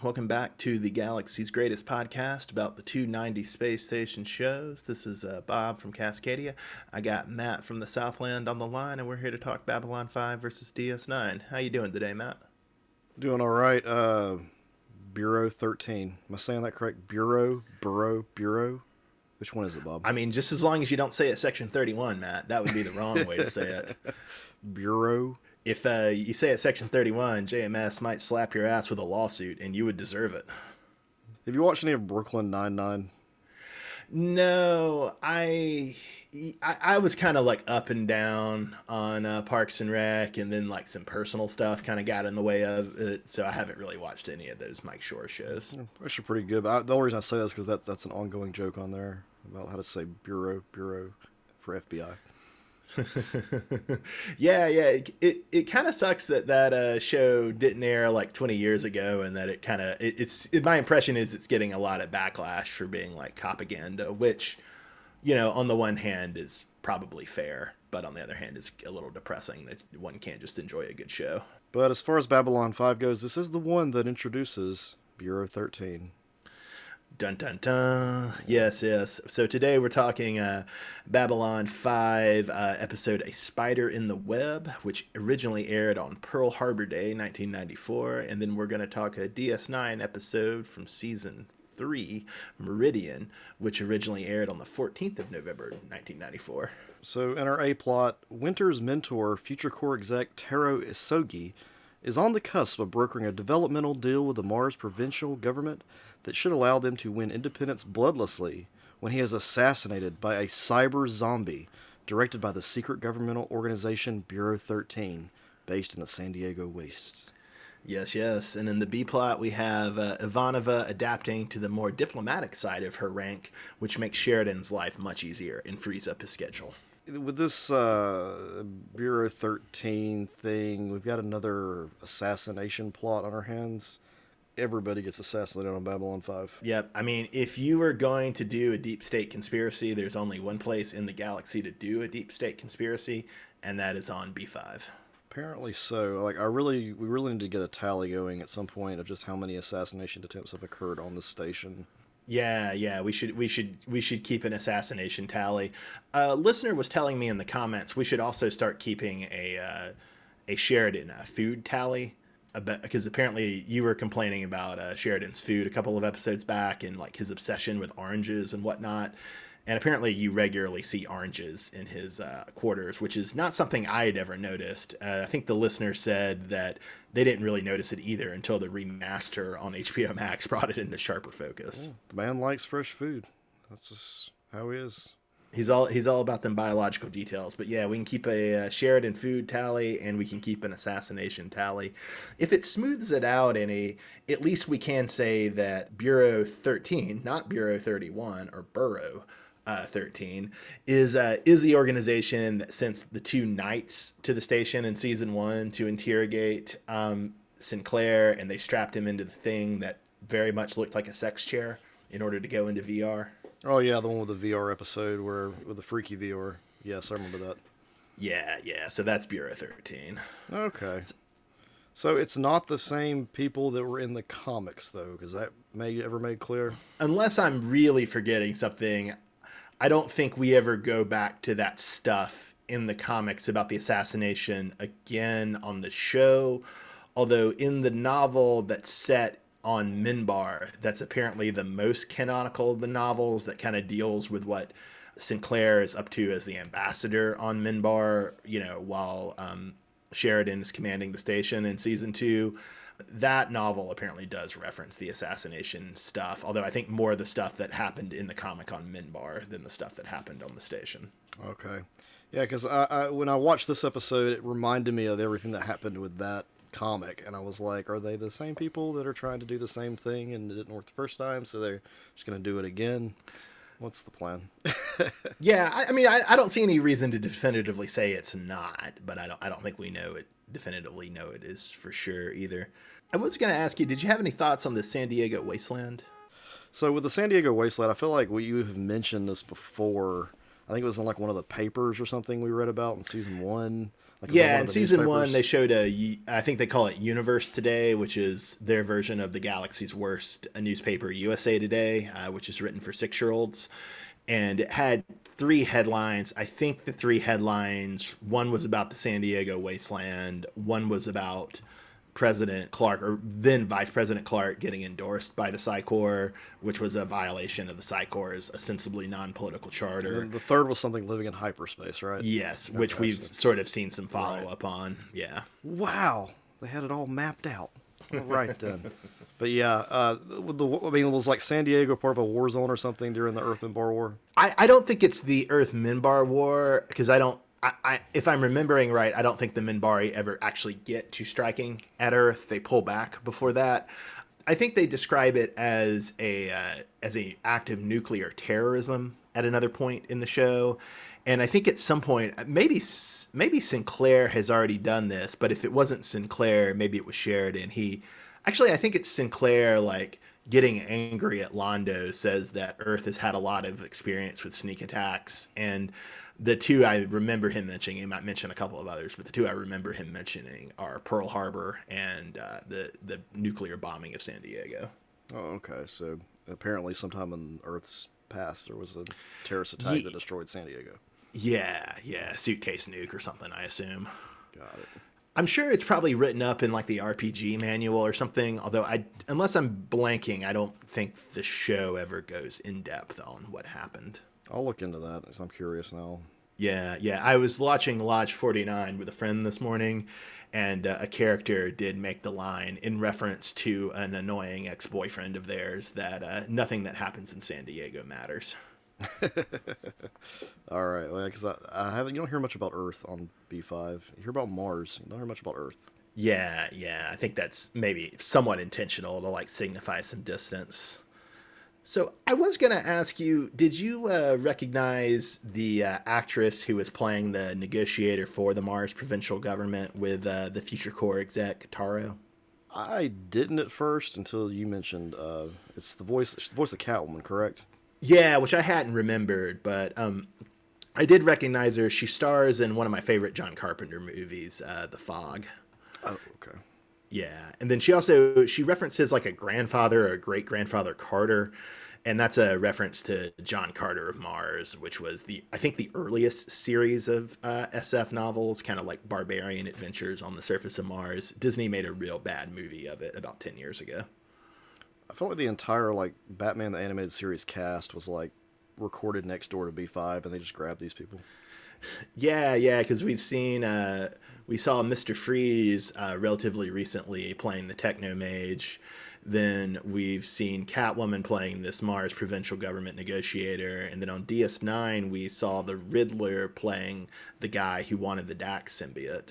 Welcome back to the Galaxy's Greatest podcast about the 290 space station shows. This is uh, Bob from Cascadia. I got Matt from the Southland on the line, and we're here to talk Babylon 5 versus DS9. How you doing today, Matt? Doing all right. Uh, Bureau 13. Am I saying that correct? Bureau, Bureau, Bureau. Which one is it, Bob? I mean, just as long as you don't say it Section 31, Matt, that would be the wrong way to say it. Bureau if uh, you say at Section 31, JMS might slap your ass with a lawsuit, and you would deserve it. Have you watched any of Brooklyn Nine Nine? No, I I, I was kind of like up and down on uh, Parks and Rec, and then like some personal stuff kind of got in the way of it, so I haven't really watched any of those Mike Schur shows. Yeah, actually, pretty good. But I, the only reason I say that is because that that's an ongoing joke on there about how to say bureau bureau for FBI. yeah, yeah. It it, it kind of sucks that that uh, show didn't air like 20 years ago, and that it kind of it, it's it, my impression is it's getting a lot of backlash for being like propaganda, which you know on the one hand is probably fair, but on the other hand is a little depressing that one can't just enjoy a good show. But as far as Babylon 5 goes, this is the one that introduces Bureau 13. Dun dun dun. Yes, yes. So today we're talking uh, Babylon 5 uh, episode A Spider in the Web, which originally aired on Pearl Harbor Day 1994. And then we're going to talk a DS9 episode from season 3, Meridian, which originally aired on the 14th of November 1994. So in our A plot, Winter's mentor, FutureCorps exec Taro Isogi, is on the cusp of brokering a developmental deal with the Mars provincial government that should allow them to win independence bloodlessly when he is assassinated by a cyber zombie directed by the secret governmental organization Bureau 13, based in the San Diego Wastes. Yes, yes. And in the B plot, we have uh, Ivanova adapting to the more diplomatic side of her rank, which makes Sheridan's life much easier and frees up his schedule. With this uh, Bureau 13 thing, we've got another assassination plot on our hands everybody gets assassinated on Babylon 5. Yep. I mean, if you were going to do a deep state conspiracy, there's only one place in the galaxy to do a deep state conspiracy, and that is on B5. Apparently so. Like I really we really need to get a tally going at some point of just how many assassination attempts have occurred on the station. Yeah, yeah, we should we should we should keep an assassination tally. A listener was telling me in the comments we should also start keeping a uh, a Sheridan uh, food tally because apparently you were complaining about uh, Sheridan's food a couple of episodes back and like his obsession with oranges and whatnot. And apparently you regularly see oranges in his uh, quarters, which is not something I had ever noticed. Uh, I think the listener said that they didn't really notice it either until the remaster on HBO Max brought it into sharper focus. Yeah, the man likes fresh food. That's just how he is he's all he's all about them biological details. But yeah, we can keep a uh, Sheridan food tally, and we can keep an assassination tally. If it smooths it out any, at least we can say that Bureau 13, not Bureau 31 or Burrow. Uh, 13 is uh, is the organization that sent the two knights to the station in season one to interrogate um, Sinclair, and they strapped him into the thing that very much looked like a sex chair in order to go into VR. Oh yeah, the one with the VR episode where with the freaky VR. Yes, I remember that. Yeah, yeah. So that's Bureau 13. Okay. So, so it's not the same people that were in the comics though, because that may ever made clear. Unless I'm really forgetting something, I don't think we ever go back to that stuff in the comics about the assassination again on the show. Although in the novel that's set on Minbar that's apparently the most canonical of the novels that kind of deals with what Sinclair is up to as the ambassador on Minbar, you know, while um, Sheridan is commanding the station in season two. That novel apparently does reference the assassination stuff, although I think more of the stuff that happened in the comic on Minbar than the stuff that happened on the station. Okay. Yeah, because I, I, when I watched this episode, it reminded me of everything that happened with that comic, and I was like, are they the same people that are trying to do the same thing and it didn't work the first time, so they're just going to do it again? What's the plan? yeah, I, I mean, I, I, don't see any reason to definitively say it's not, but I don't. I don't think we know it definitively. Know it is for sure either. I was going to ask you, did you have any thoughts on the San Diego Wasteland? So with the San Diego Wasteland, I feel like we you have mentioned this before I think it was in like one of the papers or something we read about in season one. Like, on one Yeah, in season one, they showed a, I think they call it Universe Today, which is their version of the Galaxy's Worst a newspaper, USA Today, uh, which is written for six year olds. And it had three headlines. I think the three headlines one was about the San Diego wasteland, one was about President Clark, or then Vice President Clark, getting endorsed by the Psi Corps, which was a violation of the Psi Corps' ostensibly non political charter. The third was something living in hyperspace, right? Yes, which we've sort of seen some follow up on. Yeah. Wow, they had it all mapped out. All right then. But yeah, uh, the, I mean, it was like San Diego part of a war zone or something during the Earth Minbar War. I, I don't think it's the Earth Minbar War because I don't. I, I, if I'm remembering right, I don't think the Minbari ever actually get to striking at Earth. They pull back before that. I think they describe it as a uh, as a act of nuclear terrorism at another point in the show, and I think at some point maybe maybe Sinclair has already done this, but if it wasn't Sinclair, maybe it was Sheridan. He actually I think it's Sinclair like getting angry at Londo says that Earth has had a lot of experience with sneak attacks and the two I remember him mentioning, he might mention a couple of others, but the two I remember him mentioning are Pearl Harbor and uh, the the nuclear bombing of San Diego. Oh, okay. So apparently, sometime in Earth's past, there was a terrorist attack Ye- that destroyed San Diego. Yeah, yeah, suitcase nuke or something, I assume. Got it. I'm sure it's probably written up in like the RPG manual or something. Although I, unless I'm blanking, I don't think the show ever goes in depth on what happened. I'll look into that because I'm curious now. Yeah, yeah. I was watching Lodge 49 with a friend this morning, and uh, a character did make the line in reference to an annoying ex boyfriend of theirs that uh, nothing that happens in San Diego matters. All right, well, because I, I haven't. You don't hear much about Earth on B5. You hear about Mars. You don't hear much about Earth. Yeah, yeah. I think that's maybe somewhat intentional to like signify some distance. So I was gonna ask you, did you uh, recognize the uh, actress who was playing the negotiator for the Mars provincial government with uh, the FutureCorps exec Taro? I didn't at first until you mentioned uh, it's the voice. It's the voice of Catwoman, correct? Yeah, which I hadn't remembered, but um, I did recognize her. She stars in one of my favorite John Carpenter movies, uh, The Fog. Oh, okay. Yeah, and then she also she references like a grandfather or a great grandfather Carter, and that's a reference to John Carter of Mars, which was the I think the earliest series of uh, SF novels, kind of like barbarian adventures on the surface of Mars. Disney made a real bad movie of it about ten years ago. I felt like the entire like Batman the animated series cast was like recorded next door to B5, and they just grabbed these people. Yeah, yeah, because we've seen uh, we saw Mister Freeze uh, relatively recently playing the Techno Mage. Then we've seen Catwoman playing this Mars provincial government negotiator, and then on DS9 we saw the Riddler playing the guy who wanted the Dax symbiote.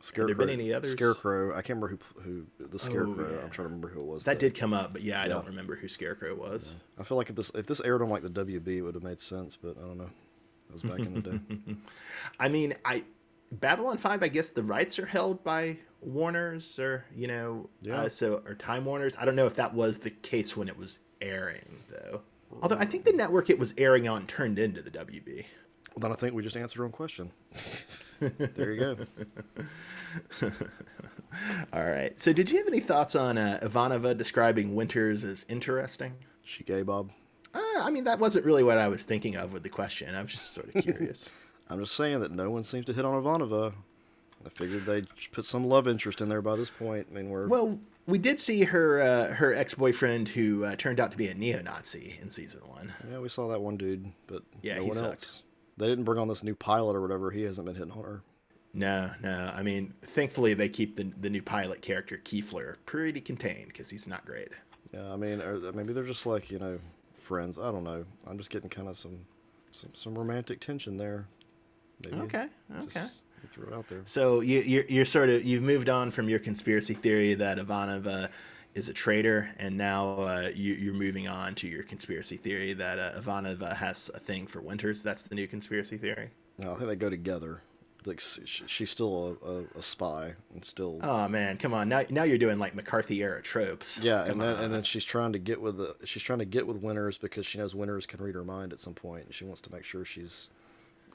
Scarecrow. been any others? Scarecrow. I can't remember who who the Scarecrow. yeah. I'm trying to remember who it was. That though. did come up, but yeah, I Yeah. don't remember who Scarecrow was. I feel like if this if this aired on like the WB, it would have made sense, but I don't know. That was back in the day. I mean, I Babylon Five. I guess the rights are held by Warner's or you know, Yeah. uh, so or Time Warner's. I don't know if that was the case when it was airing though. Although I think the network it was airing on turned into the WB. Well, then I think we just answered our own question. there you go. All right. So, did you have any thoughts on uh, Ivanova describing Winters as interesting? She gay, Bob. Uh, I mean, that wasn't really what I was thinking of with the question. I was just sort of curious. I'm just saying that no one seems to hit on Ivanova. I figured they'd put some love interest in there by this point. I mean, we're well, we did see her uh, her ex boyfriend who uh, turned out to be a neo Nazi in season one. yeah, we saw that one dude, but Yeah, no he one sucked. else. They didn't bring on this new pilot or whatever. He hasn't been hitting on her. No, no. I mean, thankfully they keep the the new pilot character Keffer pretty contained because he's not great. Yeah, I mean, or maybe they're just like you know friends. I don't know. I'm just getting kind of some some some romantic tension there. Maybe Okay, just okay. throw it out there. So you, you're you're sort of you've moved on from your conspiracy theory that Ivanov uh, is a traitor, and now uh, you, you're moving on to your conspiracy theory that uh, Ivanov uh, has a thing for Winters. That's the new conspiracy theory. No, I think they go together. Like she's still a, a, a spy and still. Oh man, come on! Now now you're doing like McCarthy era tropes. yeah, Come and then on. and then she's trying to get with the she's trying to get with Winters because she knows Winters can read her mind at some point, and she wants to make sure she's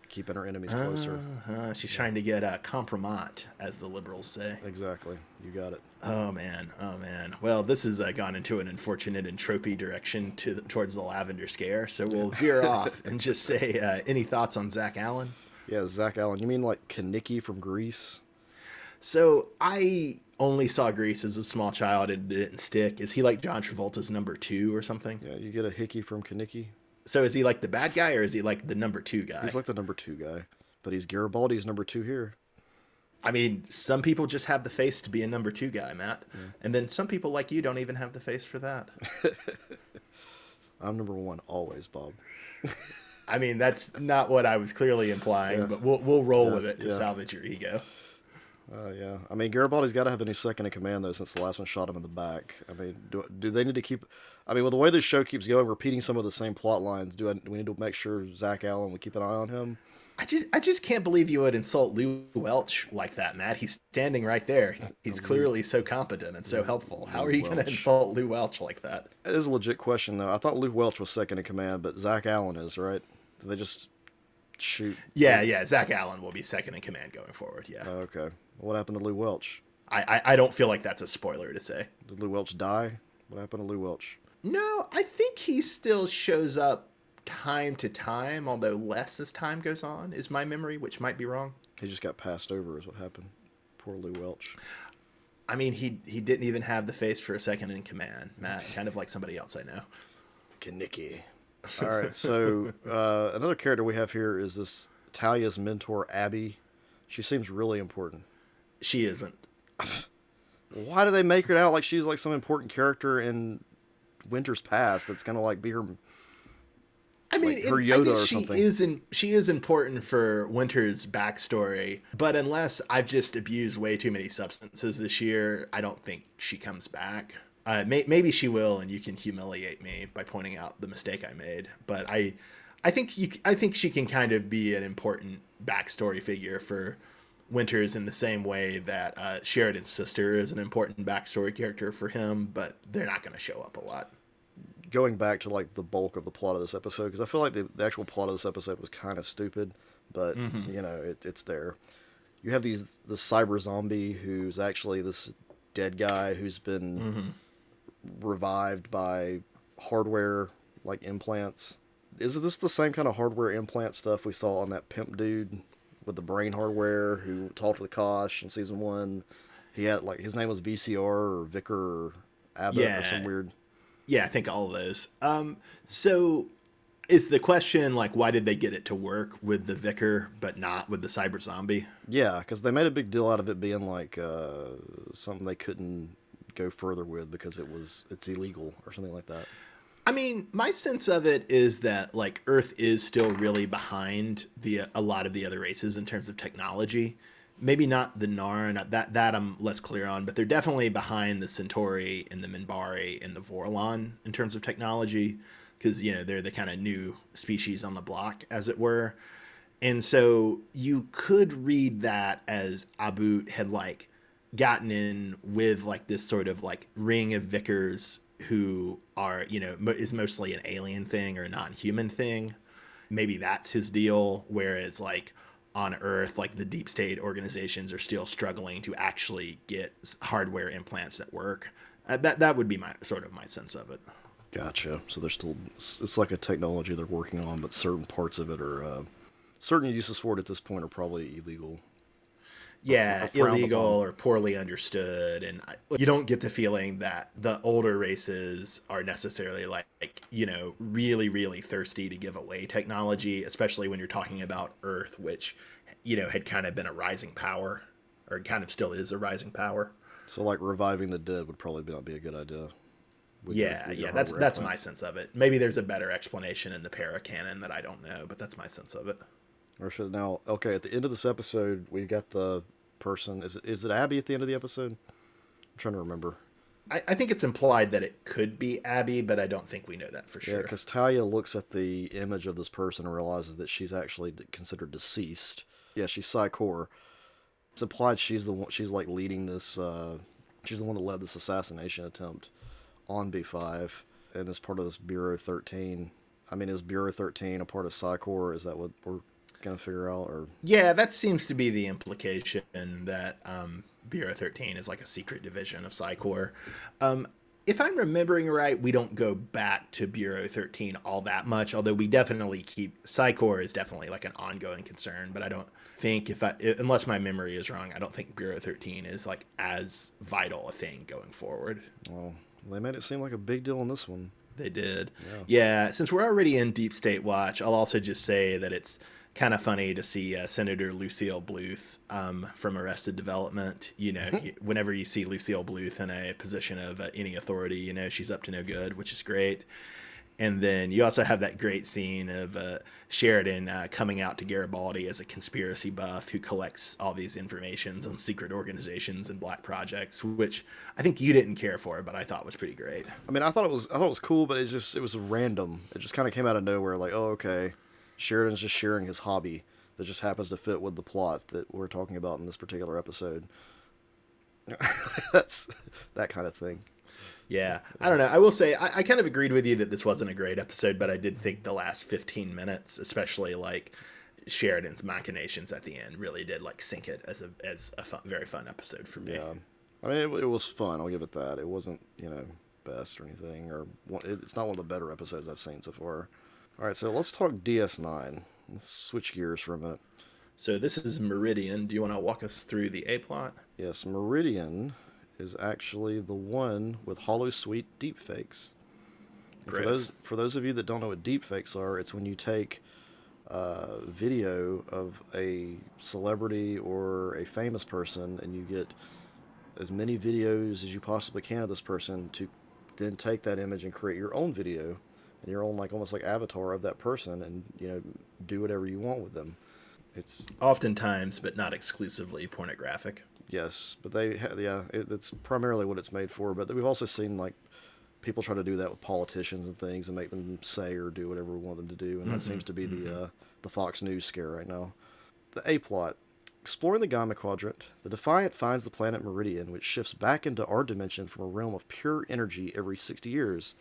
keeping her enemies closer. Uh, she's trying to get a compromat, as the liberals say. Exactly. You got it. Oh man, oh man. Well, this has uh, gone into an unfortunate and tropey direction to the, towards the lavender scare. So we'll veer off and just say, uh, any thoughts on Zach Allen? Yeah, Zach Allen. You mean like Kenickie from Grease? So I only saw Grease as a small child and it didn't stick. Is he like John Travolta's number two or something? Yeah, you get a hickey from Kenickie. So is he like the bad guy or is he like the number two guy? He's like the number two guy, but he's Garibaldi's number two here. I mean, some people just have the face to be a number two guy, Matt. And then some people like you don't even have the face for that. I'm number one always, Bob. I mean, that's not what I was clearly implying, Yeah. but we'll we'll roll Yeah, with it to yeah. salvage your ego. Uh, yeah, I mean Garibaldi's got to have a new second in command though, since the last one shot him in the back. I mean, do, do they need to keep? I mean, with the way this show keeps going, repeating some of the same plot lines, do, I, do we need to make sure Zach Allen we keep an eye on him? I just I just can't believe you would insult Lou Welch like that, Matt. He's standing right there. He's clearly so competent and so helpful. How are you going to insult Lou Welch like that? It is a legit question though. I thought Lou Welch was second in command, but Zach Allen is right. Did they just shoot? Yeah, yeah. Zach Allen will be second in command going forward. Yeah, Oh, okay. What happened to Lou Welch? I, I I don't feel like that's a spoiler to say. Did Lou Welch die? What happened to Lou Welch? No, I think he still shows up time to time, although less as time goes on. Is my memory, which might be wrong. He just got passed over, is what happened. Poor Lou Welch. I mean, he he didn't even have the face for a second in command, Matt. Kind of like somebody else I know. Kenickie. All right, so uh, another character we have here is this Talia's mentor, Abby. She seems really important. She isn't. Why do they make her out like she's like some important character in Winter's Past that's gonna like be her? I mean, Like her and I Yoda think or she something. is in, she is important for Winter's backstory, but unless I've just abused way too many substances this year, I don't think she comes back. Uh, may, maybe she will, and you can humiliate me by pointing out the mistake I made. But I, I think you, I think she can kind of be an important backstory figure for Winters in the same way that uh, Sheridan's sister is an important backstory character for him, but they're not going to show up a lot. Going back to like the bulk of the plot of this episode, because I feel like the, the actual plot of this episode was kind of stupid, but you know it, it's there. You have these the cyber zombie who's actually this dead guy who's been revived by hardware like implants. Is this the same kind of hardware implant stuff we saw on that pimp dude with the brain hardware who talked with Kosh in season one? He had like his name was VCR or Vicar or Abbut or some weird. Yeah, I think all of those. Um, so is the question like why did they get it to work with the vicar but not with the cyber zombie? Yeah, because they made a big deal out of it being like uh, something they couldn't go further with because it was it's illegal or something like that. I mean, my sense of it is that like Earth is still really behind the a lot of the other races in terms of technology. Maybe not the Narn, that that I'm less clear on, but they're definitely behind the Centauri and the Minbari and the Vorlon in terms of technology, because you know they're the kind of new species on the block, as it were. And so you could read that as Abbut had like gotten in with like this sort of like ring of vicars who are, you know, is mostly an alien thing or non-human thing. Maybe that's his deal whereas like on earth like the deep state organizations are still struggling to actually get hardware implants that work. Uh, that that would be my sort of my sense of it. Gotcha. So there's still it's like a technology they're working on, but certain parts of it are uh, certain uses for it at this point are probably illegal. Yeah, illegal upon. or poorly understood, and I, you don't get the feeling that the older races are necessarily like, you know really really thirsty to give away technology, especially when you're talking about Earth, which you know had kind of been a rising power, or kind of still is a rising power. So like reviving the dead would probably not be a good idea. with your- Yeah, with your yeah, that's that's my sense of it. Maybe there's a better explanation in the para canon that I don't know, but that's my sense of it. Or should now okay at the end of this episode we've got the person is it is it Abby at the end of the episode? I'm trying to remember. I, I think it's implied that it could be Abby, but I don't think we know that for sure. Yeah, because Talia looks at the image of this person and realizes that she's actually considered deceased. Yeah, she's Psi Corps. It's implied she's the one. She's like leading this. Uh, she's the one that led this assassination attempt on B5, and is part of this Bureau 13. I mean, is Bureau 13 a part of Psi Corps? Is that what we're gonna figure out, or Yeah, that seems to be the implication that um, Bureau 13 is like a secret division of Psi Corps. Um, if I'm remembering right, we don't go back to Bureau 13 all that much, although we definitely keep Psi Corps is definitely like an ongoing concern, but I don't think if I unless my memory is wrong, I don't think Bureau 13 is like as vital a thing going forward. well, they made it seem like a big deal in this one. They did. Yeah. Yeah. Since we're already in Deep State Watch, I'll also just say that it's kind of funny to see uh, Senator Lucille Bluth um, from Arrested Development. You know, whenever you see Lucille Bluth in a position of uh, any authority, you know, she's up to no good, which is great. And then you also have that great scene of uh, Sheridan uh, coming out to Garibaldi as a conspiracy buff who collects all these informations on secret organizations and black projects, which I think you didn't care for, but I thought was pretty great. I mean, I thought it was I thought it was cool, but it just it was random. It just kind of came out of nowhere. Like, oh, okay, Sheridan's just sharing his hobby that just happens to fit with the plot that we're talking about in this particular episode. That's that kind of thing. Yeah, I don't know. I will say I, I kind of agreed with you that this wasn't a great episode, but I did think the last 15 minutes, especially like Sheridan's machinations at the end, really did like sink it as a as a fun, very fun episode for me. Yeah, I mean, it, it was fun. I'll give it that. It wasn't you know best or anything, or it's not one of the better episodes I've seen so far. All right, so let's talk DS9. Let's switch gears for a minute. So this is Meridian. Do you want to walk us through the A plot? Yes, Meridian is actually the one with Holosuite deepfakes. For those for those of you that don't know what deepfakes are, it's when you take uh, video of a celebrity or a famous person and you get as many videos as you possibly can of this person to then take that image and create your own video and your own like almost like avatar of that person and you know do whatever you want with them. It's Oftentimes, but not exclusively, pornographic. Yes, but they yeah, it, that's primarily what it's made for. But we've also seen like people try to do that with politicians and things and make them say or do whatever we want them to do, and that seems to be the uh, the Fox News scare right now. The A plot. Exploring the Gamma Quadrant, the Defiant finds the planet Meridian, which shifts back into our dimension from a realm of pure energy every 60 years.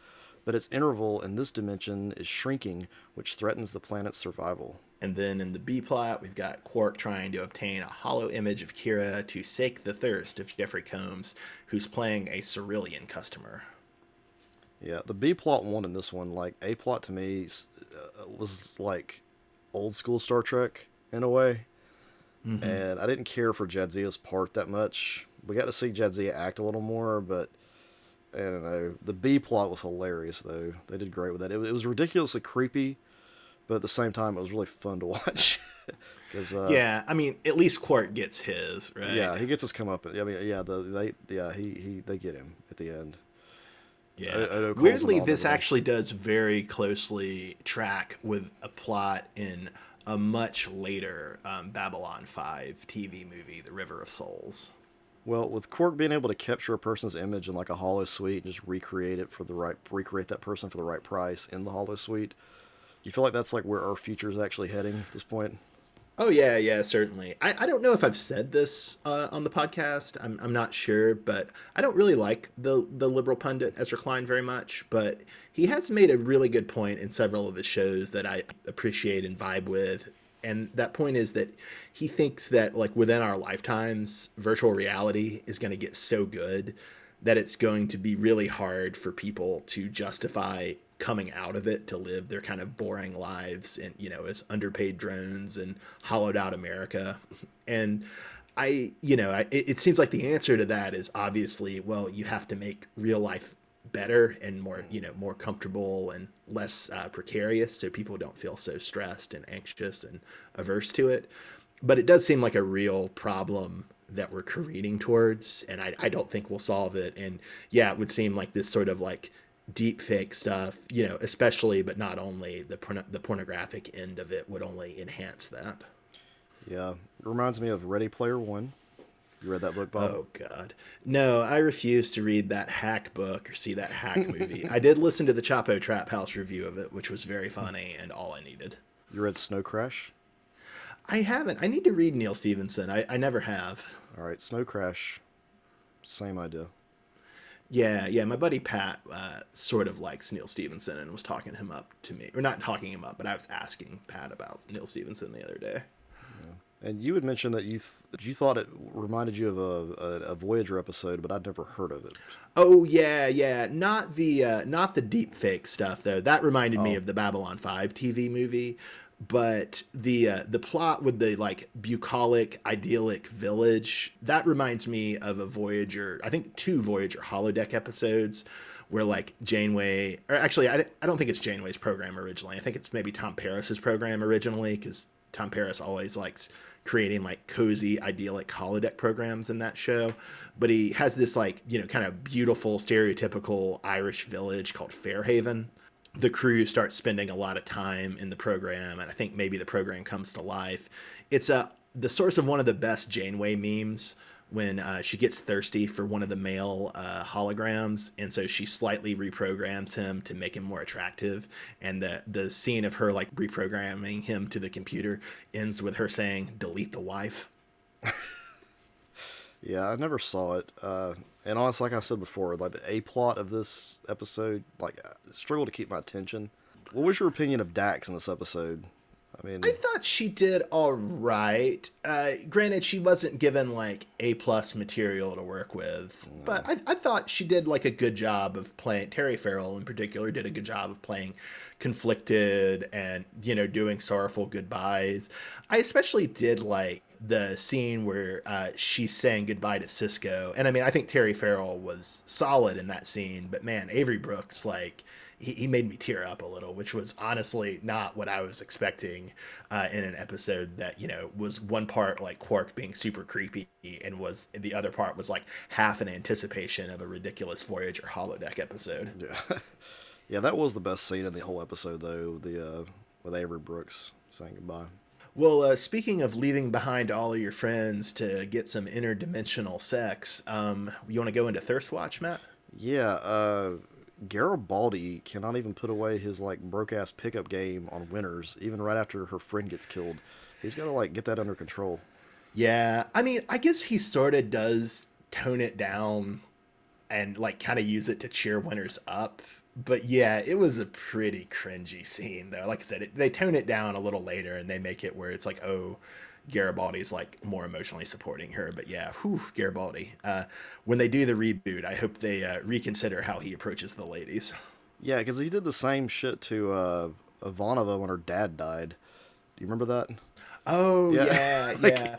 But its interval in this dimension is shrinking, which threatens the planet's survival. And then in the B plot, we've got Quark trying to obtain a hollow image of Kira to sake the thirst of Jeffrey Combs, who's playing a Cerulean customer. Yeah, the B plot one in this one, like A plot to me, uh, was like old school Star Trek in a way, and I didn't care for Jadzia's part that much. We got to see Jadzia act a little more, but I don't know. The B plot was hilarious though. They did great with that. It, was- it was ridiculously creepy, but at the same time, it was really fun to watch. Because uh, yeah, I mean, at least Quark gets his, right? yeah, he gets his come up. I mean, yeah, the they yeah he he they get him at the end. Yeah. Calls Weirdly, this actually does very closely track with a plot in a much later um, Babylon 5 TV movie, The River of Souls. Well, with Quark being able to capture a person's image in like a holosuite and just recreate it for the right recreate that person for the right price in the holosuite, you feel like that's like where our future is actually heading at this point. Oh yeah, yeah, certainly. I, I don't know if I've said this uh, on the podcast. I'm, I'm not sure, but I don't really like the the liberal pundit Ezra Klein very much. But he has made a really good point in several of his shows that I appreciate and vibe with. And that point is that he thinks that like within our lifetimes, virtual reality is going to get so good that it's going to be really hard for people to justify coming out of it to live their kind of boring lives and you know as underpaid drones and hollowed out america. And i you know I, it, it seems like the answer to that is obviously well you have to make real life better and more you know more comfortable and less uh, precarious so people don't feel so stressed and anxious and averse to it. But it does seem like a real problem that we're careening towards and I, I don't think we'll solve it. And yeah it would seem like this sort of like deep fake stuff you know especially but not only the the pornographic end of it would only enhance that. Yeah, it reminds me of Ready Player One. You read that book, Bob? oh god no i refuse to read that hack book or see that hack movie i did listen to the chapo trap house review of it which was very funny and all i needed You read Snow Crash? i haven't i need to read neal stephenson i, I never have All right, Snow Crash, same idea. Yeah, yeah. My buddy Pat uh, sort of likes Neal Stephenson and was talking him up to me, or not talking him up, but I was asking Pat about Neal Stephenson the other day. And you had mentioned that you th- you thought it reminded you of a, a, Voyager episode, but I'd never heard of it. Oh yeah, yeah. Not the uh, not the deep fake stuff though. That reminded me Oh. of the Babylon Five TV movie. But the uh, the plot with the like bucolic idyllic village that reminds me of a Voyager. I think two Voyager holodeck episodes where like Janeway, or actually I, I don't think it's Janeway's program originally. I think it's maybe Tom Paris's program originally because Tom Paris always likes creating like cozy idyllic holodeck programs in that show. But he has this like you know kind of beautiful stereotypical irish village called fairhaven. The crew starts spending a lot of time in the program and i think maybe the program comes to life. It's a the source of one of the best janeway memes when uh, she gets thirsty for one of the male uh, holograms, and so she slightly reprograms him to make him more attractive. And the the scene of her like reprogramming him to the computer ends with her saying, "Delete the wife." Yeah, I never saw it. Uh, and honestly, like I said before, like the A plot of this episode, like struggled to keep my attention. What was your opinion of Dax in this episode? I mean, I thought she did all right. Uh, granted, she wasn't given like A plus material to work with, but I, I thought she did like a good job of playing. Terry Farrell, in particular, did a good job of playing conflicted and you know doing sorrowful goodbyes. I especially did like the scene where uh, she's saying goodbye to Sisko, and I mean, I think Terry Farrell was solid in that scene, but man, Avery Brooks like he, he made me tear up a little, which was honestly not what I was expecting uh, in an episode that you know was one part like Quark being super creepy and was the other part was like half an anticipation of a ridiculous Voyager holodeck episode. yeah, yeah, that was the best scene in the whole episode, though. The uh, with Avery Brooks saying goodbye. Well, uh, speaking of leaving behind all of your friends to get some interdimensional sex, um, you want to go into Thirst Watch, Matt? Yeah, uh, Garibaldi cannot even put away his like broke ass pickup game on Winters, even right after her friend gets killed. He's got to like get that under control. Yeah, I mean, I guess he sort of does tone it down and like kind of use it to cheer Winters up. But yeah, it was a pretty cringy scene though. Like I said, it, they tone it down a little later and they make it where it's like, oh, Garibaldi's like more emotionally supporting her. But yeah, whew, Garibaldi. Uh, when they do the reboot, I hope they uh, reconsider how he approaches the ladies. Yeah, because he did the same shit to uh, Ivanova when her dad died. Do you remember that? Oh Yeah. yeah, Like- yeah.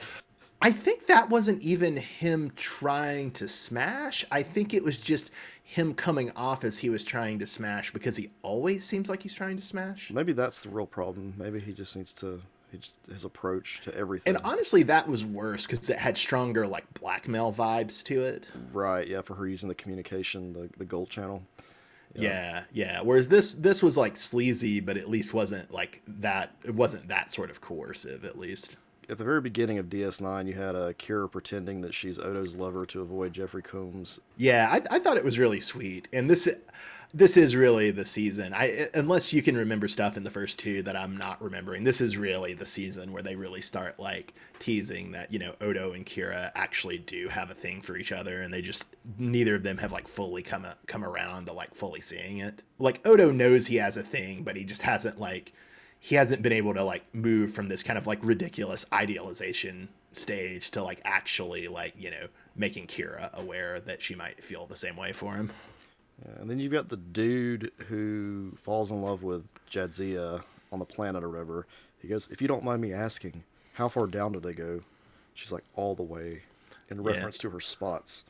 I think that wasn't even him trying to smash. I think it was just him coming off as he was trying to smash because he always seems like he's trying to smash. Maybe that's the real problem. Maybe he just needs to his approach to everything. And honestly, that was worse because it had stronger like blackmail vibes to it. right, yeah, for her using the communication, the the gold channel. Yeah, yeah. Whereas this this was like sleazy, but at least wasn't like that. It wasn't that sort of coercive, at least. At the very beginning of DS9, you had uh, Kira pretending that she's Odo's lover to avoid Jeffrey Combs. Yeah, I, I thought it was really sweet, and this this is really the season. I unless you can remember stuff in the first two that I'm not remembering. This is really the season where they really start like teasing that you know Odo and Kira actually do have a thing for each other, and they just neither of them have like fully come a, come around to like fully seeing it. Like Odo knows he has a thing, but he just hasn't like he hasn't been able to like move from this kind of like ridiculous idealization stage to like actually like you know making Kira aware that she might feel the same way for him. Yeah, and then you've got the dude who falls in love with Jadzia on the planet or whatever. He goes, "If you don't mind me asking, how far down do they go?" She's like, "All the way," in Yeah. reference to her spots.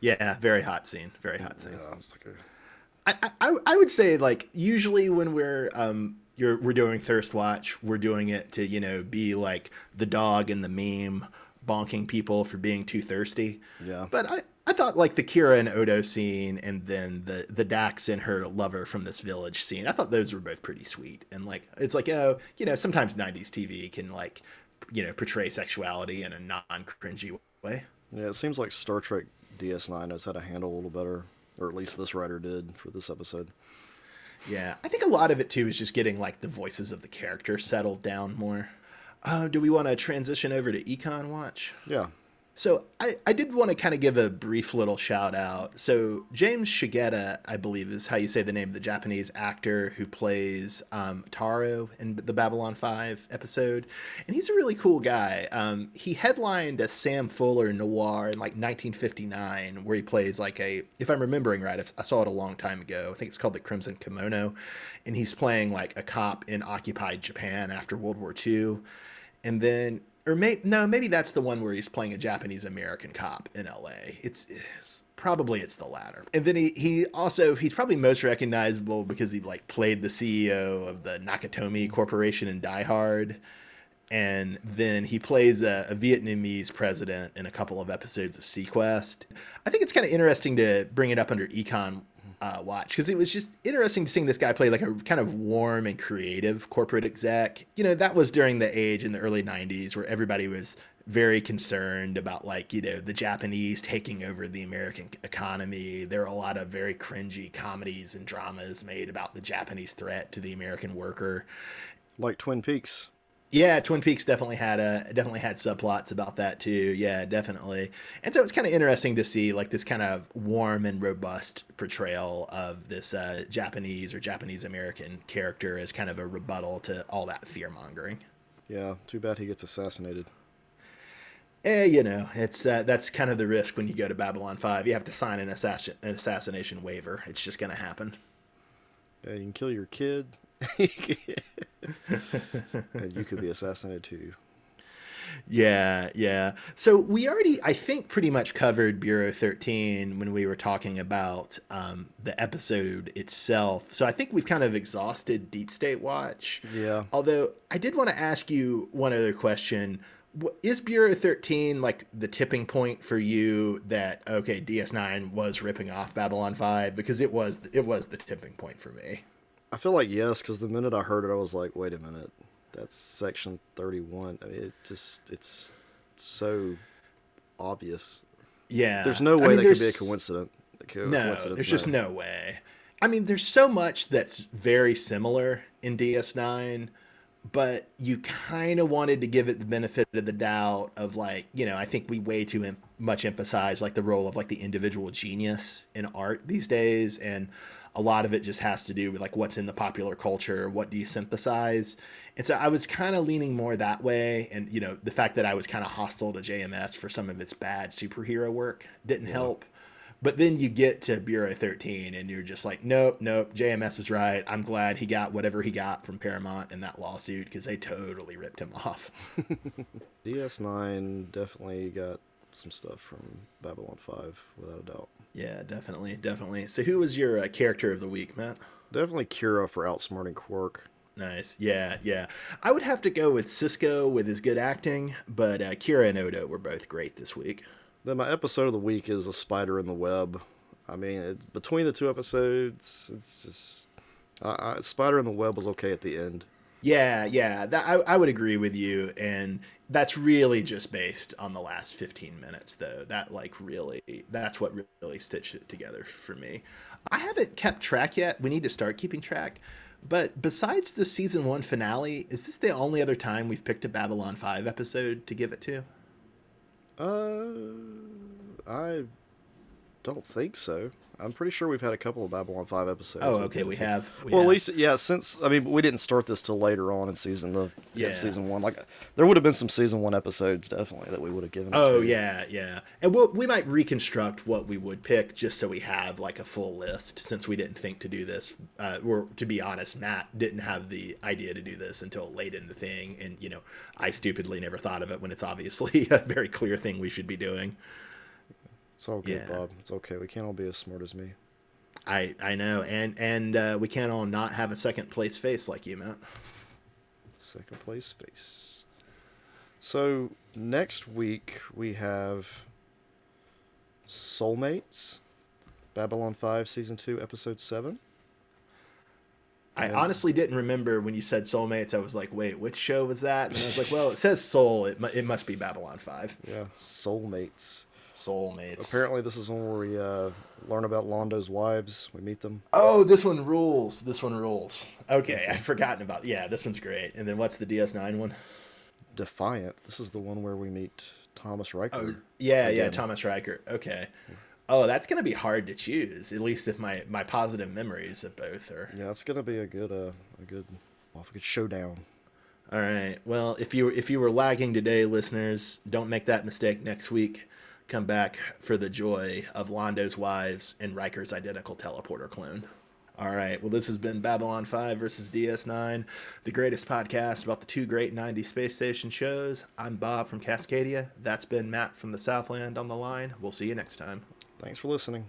Yeah, very hot scene. Very hot scene. Yeah, I like, uh, I, I I would say like usually when we're um you're we're doing thirst watch, we're doing it to you know be like the dog in the meme bonking people for being too thirsty. Yeah. But I I thought like the Kira and Odo scene and then the the Dax and her lover from this village scene. I thought those were both pretty sweet and like it's like oh you know sometimes 90s TV can like you know portray sexuality in a non cringy way. Yeah, it seems like Star Trek DS9 knows how to handle a little better, or at least this writer did for this episode. Yeah, I think a lot of it too is just getting like the voices of the character settled down more. Uh, do we want to transition over to Econ Watch? Yeah. So I, I did want to kind of give a brief little shout out. So James Shigeta, I believe is how you say the name of the Japanese actor who plays um, Taro in the Babylon 5 episode. And he's a really cool guy. Um, he headlined a Sam Fuller noir in like 1959 where he plays like a, if I'm remembering right, I saw it a long time ago. I think it's called The Crimson Kimono. And he's playing like a cop in occupied Japan after World War II. And then or may, no, maybe that's the one where he's playing a Japanese American cop in L.A. It's, it's, probably it's the latter. And then he he also he's probably most recognizable because he like played the CEO of the Nakatomi Corporation in Die Hard, and then he plays a, a Vietnamese president in a couple of episodes of seaQuest. I think it's kind of interesting to bring it up under econ uh, watch because it was just interesting to seeing this guy play like a kind of warm and creative corporate exec. You know, that was during the age in the early 90s where everybody was very concerned about like you know the Japanese taking over the American economy. There are a lot of very cringy comedies and dramas made about the Japanese threat to the American worker, like Twin Peaks. Yeah, Twin Peaks definitely had a definitely had subplots about that too. Yeah, definitely. And so it's kind of interesting to see like this kind of warm and robust portrayal of this uh, Japanese or Japanese American character as kind of a rebuttal to all that fear mongering. Yeah, too bad he gets assassinated. Eh, you know, it's uh, that's kind of the risk when you go to Babylon Five. You have to sign an assassin an assassination waiver. It's just going to happen. Yeah, you can kill your kid, and you could be assassinated too. Yeah, yeah. So we already, I think, pretty much covered Bureau 13 when we were talking about um, the episode itself. So I think we've kind of exhausted Deep State Watch. Yeah. Although I did want to ask you one other question. Is Bureau 13 like the tipping point for you that okay DS9 was ripping off Babylon 5 because it was it was the tipping point for me. I feel like yes, because the minute I heard it, I was like, wait a minute, that's section 31. I mean, it just, it's so obvious. Yeah. There's no way I mean, that could be a coincidence. Co- no, coincidence there's no. just no way. I mean, there's so much that's very similar in DS9, but you kind of wanted to give it the benefit of the doubt of like, you know, I think we way too em- much emphasize like the role of like the individual genius in art these days. And a lot of it just has to do with like what's in the popular culture, what do you synthesize? And so I was kind of leaning more that way. And, you know, the fact that I was kind of hostile to JMS for some of its bad superhero work didn't yeah. help. But then you get to Bureau 13 and you're just like, nope, nope, JMS was right. I'm glad he got whatever he got from Paramount in that lawsuit because they totally ripped him off. DS9 definitely got some stuff from Babylon 5, without a doubt. Yeah, definitely, definitely. So, who was your uh, character of the week, Matt? Definitely Kira for outsmarting Quark. Nice. Yeah, yeah. I would have to go with Sisko with his good acting, but uh, Kira and Odo were both great this week. Then my episode of the week is a spider in the web. I mean, between the two episodes, it's just uh, spider in the web was okay at the end. Yeah, yeah, that, I, I would agree with you, and that's really just based on the last 15 minutes, though. That like really, that's what really stitched it together for me. I haven't kept track yet. We need to start keeping track. But besides the season one finale, is this the only other time we've picked a Babylon 5 episode to give it to? Uh, I don't think so. I'm pretty sure we've had a couple of Babylon Five episodes. Oh, okay, we have. We well, have. at least yeah. Since I mean, we didn't start this till later on in season the yeah season one. Like there would have been some season one episodes definitely that we would have given. Oh to. yeah, yeah, and we'll, we might reconstruct what we would pick just so we have like a full list. Since we didn't think to do this, uh, or to be honest, Matt didn't have the idea to do this until late in the thing, and you know, I stupidly never thought of it when it's obviously a very clear thing we should be doing. It's all good, yeah. Bob. It's okay. We can't all be as smart as me. I I know, and and uh, we can't all not have a second place face like you, Matt. Second place face. So next week we have Soulmates, Babylon Five, Season Two, Episode Seven. I honestly didn't remember when you said Soulmates. I was like, wait, which show was that? And I was like, well, it says Soul. It, it must be Babylon 5. Yeah, Soulmates soulmates. Apparently, this is one where we uh, learn about Londo's wives. We meet them. Oh, this one rules. This one rules. Okay, I've forgotten about. Yeah, this one's great. And then what's the DS9 one? Defiant. This is the one where we meet Thomas Riker. Oh, yeah, yeah, Thomas Riker. Okay. Oh, that's gonna be hard to choose. At least if my my positive memories of both are. Yeah, it's gonna be a good, uh, a good, well, a good showdown. All right. Well, if you if you were lagging today, listeners, don't make that mistake next week. Come back for the joy of Londo's wives and Riker's identical teleporter clone. All right. Well, this has been Babylon 5 versus DS9, the greatest podcast about the two great 90s space station shows. I'm Bob from Cascadia. That's been Matt from the Southland on the line. We'll see you next time. Thanks for listening.